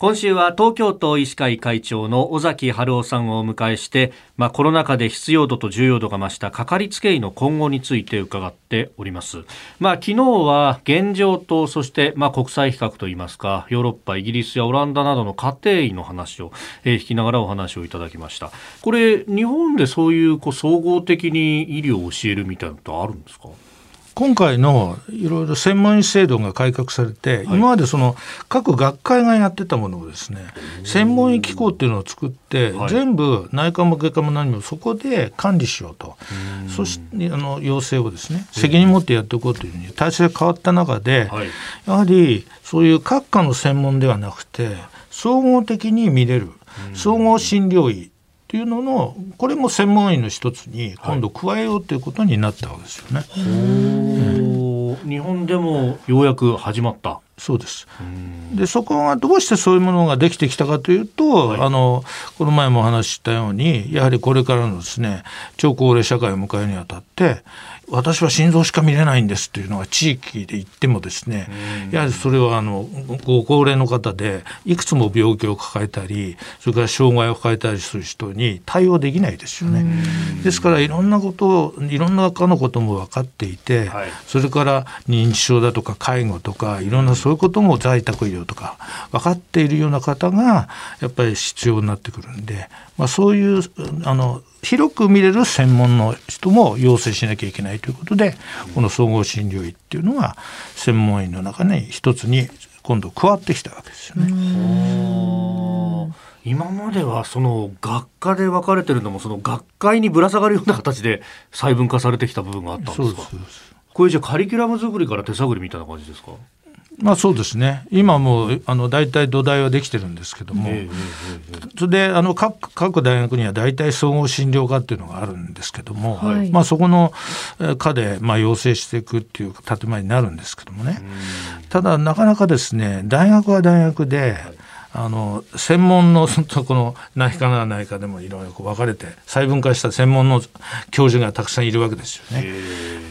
今週は東京都医師会会長の尾崎春夫さんをお迎えして、まあ、コロナ禍で必要度と重要度が増したかかりつけ医の今後について伺っております。まあ、昨日は現状とそしてまあ国際比較といいますかヨーロッパイギリスやオランダなどの家庭医の話を、えー、引きながらお話をいただきましたこれ日本でそういうこう総合的に医療を教えるみたいなのってあるんですか？今回のいろいろ専門医制度が改革されて、はい、今までその各学会がやってたものをですね専門医機構っていうのを作って、はい、全部内科も外科も何もそこで管理しようと。そしてあの要請をですね責任持ってやっていこうというふうに体制が変わった中で、はい、やはりそういう各科の専門ではなくて総合的に見れる。総合診療医っていうののこれも専門医の一つに今度加えようということになったわけですよね。はい、日本でもようやく始まったそうです。でそこがどうしてそういうものができてきたかというと、はい、あのこの前もお話ししたようにやはりこれからのですね超高齢社会を迎えるにあたって私は心臓しか見れないんですっていうのが地域で言ってもですね、やはりそれはあのご高齢の方でいくつも病気を抱えたりそれから障害を抱えたりする人に対応できないですよね。ですからいろんなこといろんな科のことも分かっていて、はい、それから認知症だとか介護とかいろんなそういうことも在宅医療とか分かっているような方がやっぱり必要になってくるんで、まあ、そういうあの広く見れる専門の人も要請しなきゃいけないということでこの総合診療医っていうのが専門医の中に一つに今度加わってきたわけですよね。今まではその学科で分かれてるのもその学会にぶら下がるような形で細分化されてきた部分があったんですか？これじゃカリキュラム作りから手探りみたいな感じですか？まあそうですね。今もあの大体土台はできてるんですけども、それであの各各大学には大体総合診療科っていうのがあるんですけども、はい、まあ、そこの科でまあ養成していくっていう建前になるんですけどもね。ただなかなかですね大学は大学で、あの専門のこの内科な内科でもいろいろ分かれて細分化した専門の教授がたくさんいるわけですよね。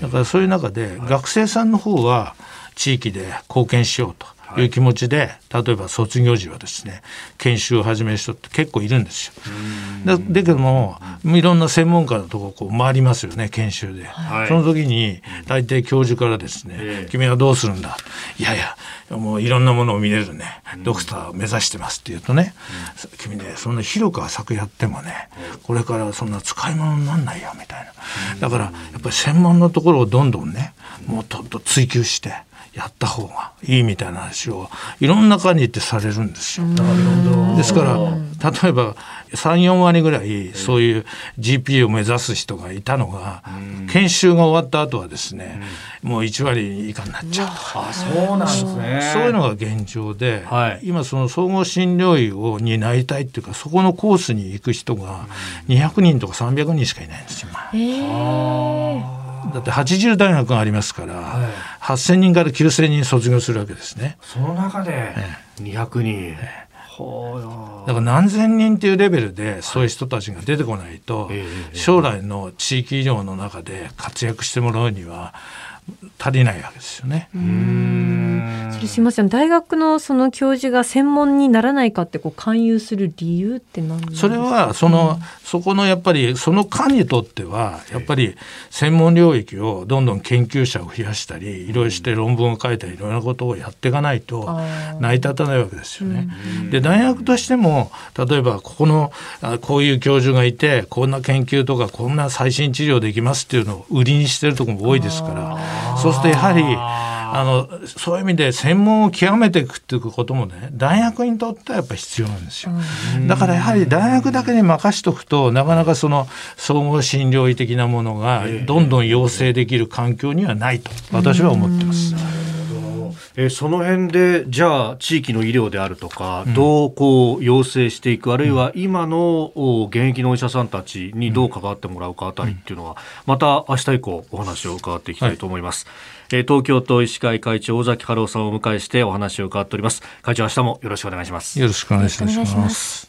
だからそういう中で学生さんの方は地域で貢献しようとい。う気持ちで、例えば卒業時はですね研修を始める人って結構いるんですよ。だだけどもいろんな専門家のとここう回りますよね研修で、はい、その時に大体教授からですね「君はどうするんだ?」いやいやもういろんなものを見れるね。ドクターを目指してますって言うとね「君ねそんな広く浅くやってもねこれからそんな使い物になんないよ」みたいな。だからやっぱり専門のところをどんどんねもっと追求して。やった方がいいみたいな話をいろんな科に行ってされるんですよ。ですから例えば34割ぐらいそういう GP を目指す人がいたのが、研修が終わった後はですね、もう1割以下になっちゃうあそうなんですね。そういうのが現状で、はい、今その総合診療医をになりたいっていうかそこのコースに行く人が200人とか300人しかいないんですよ今。だって80大学がありますから、はい、8,000人から9,000人卒業するわけですね。その中で200人、ええ。だから何千人っていうレベルでそういう人たちが出てこないと、将来の地域医療の中で活躍してもらうには足りないわけですよね。それすみません大学のその教授が専門にならないかってこう勧誘する理由って何ですか？それはその、うん、そこのやっぱりその科にとってはやっぱり専門領域をどんどん研究者を増やしたりいろいろして論文を書いたりいろんなことをやっていかないと成り立たないわけですよね。で大学としても例えばここのこういう教授がいてこんな研究とかこんな最新治療できますっていうのを売りにしてるところも多いですから。そうするとやはりあのそういう意味で専門を極めていくっていうこともね大学にとってはやっぱ必要なんですよ。だからやはり大学だけに任しとくとなかなかその総合診療医的なものがどんどん養成できる環境にはないと私は思ってます。えー、その辺でじゃあ地域の医療であるとか、うん、どうこう要請していくあるいは今の現役のお医者さんたちにどう関わってもらうかあたりっていうのは、また明日以降お話を伺っていきたいと思います、はい、えー、東京都医師会会長尾崎春夫さんをお迎えしてお話を伺っております。会長明日もよろしくお願いします。よろしくお願いします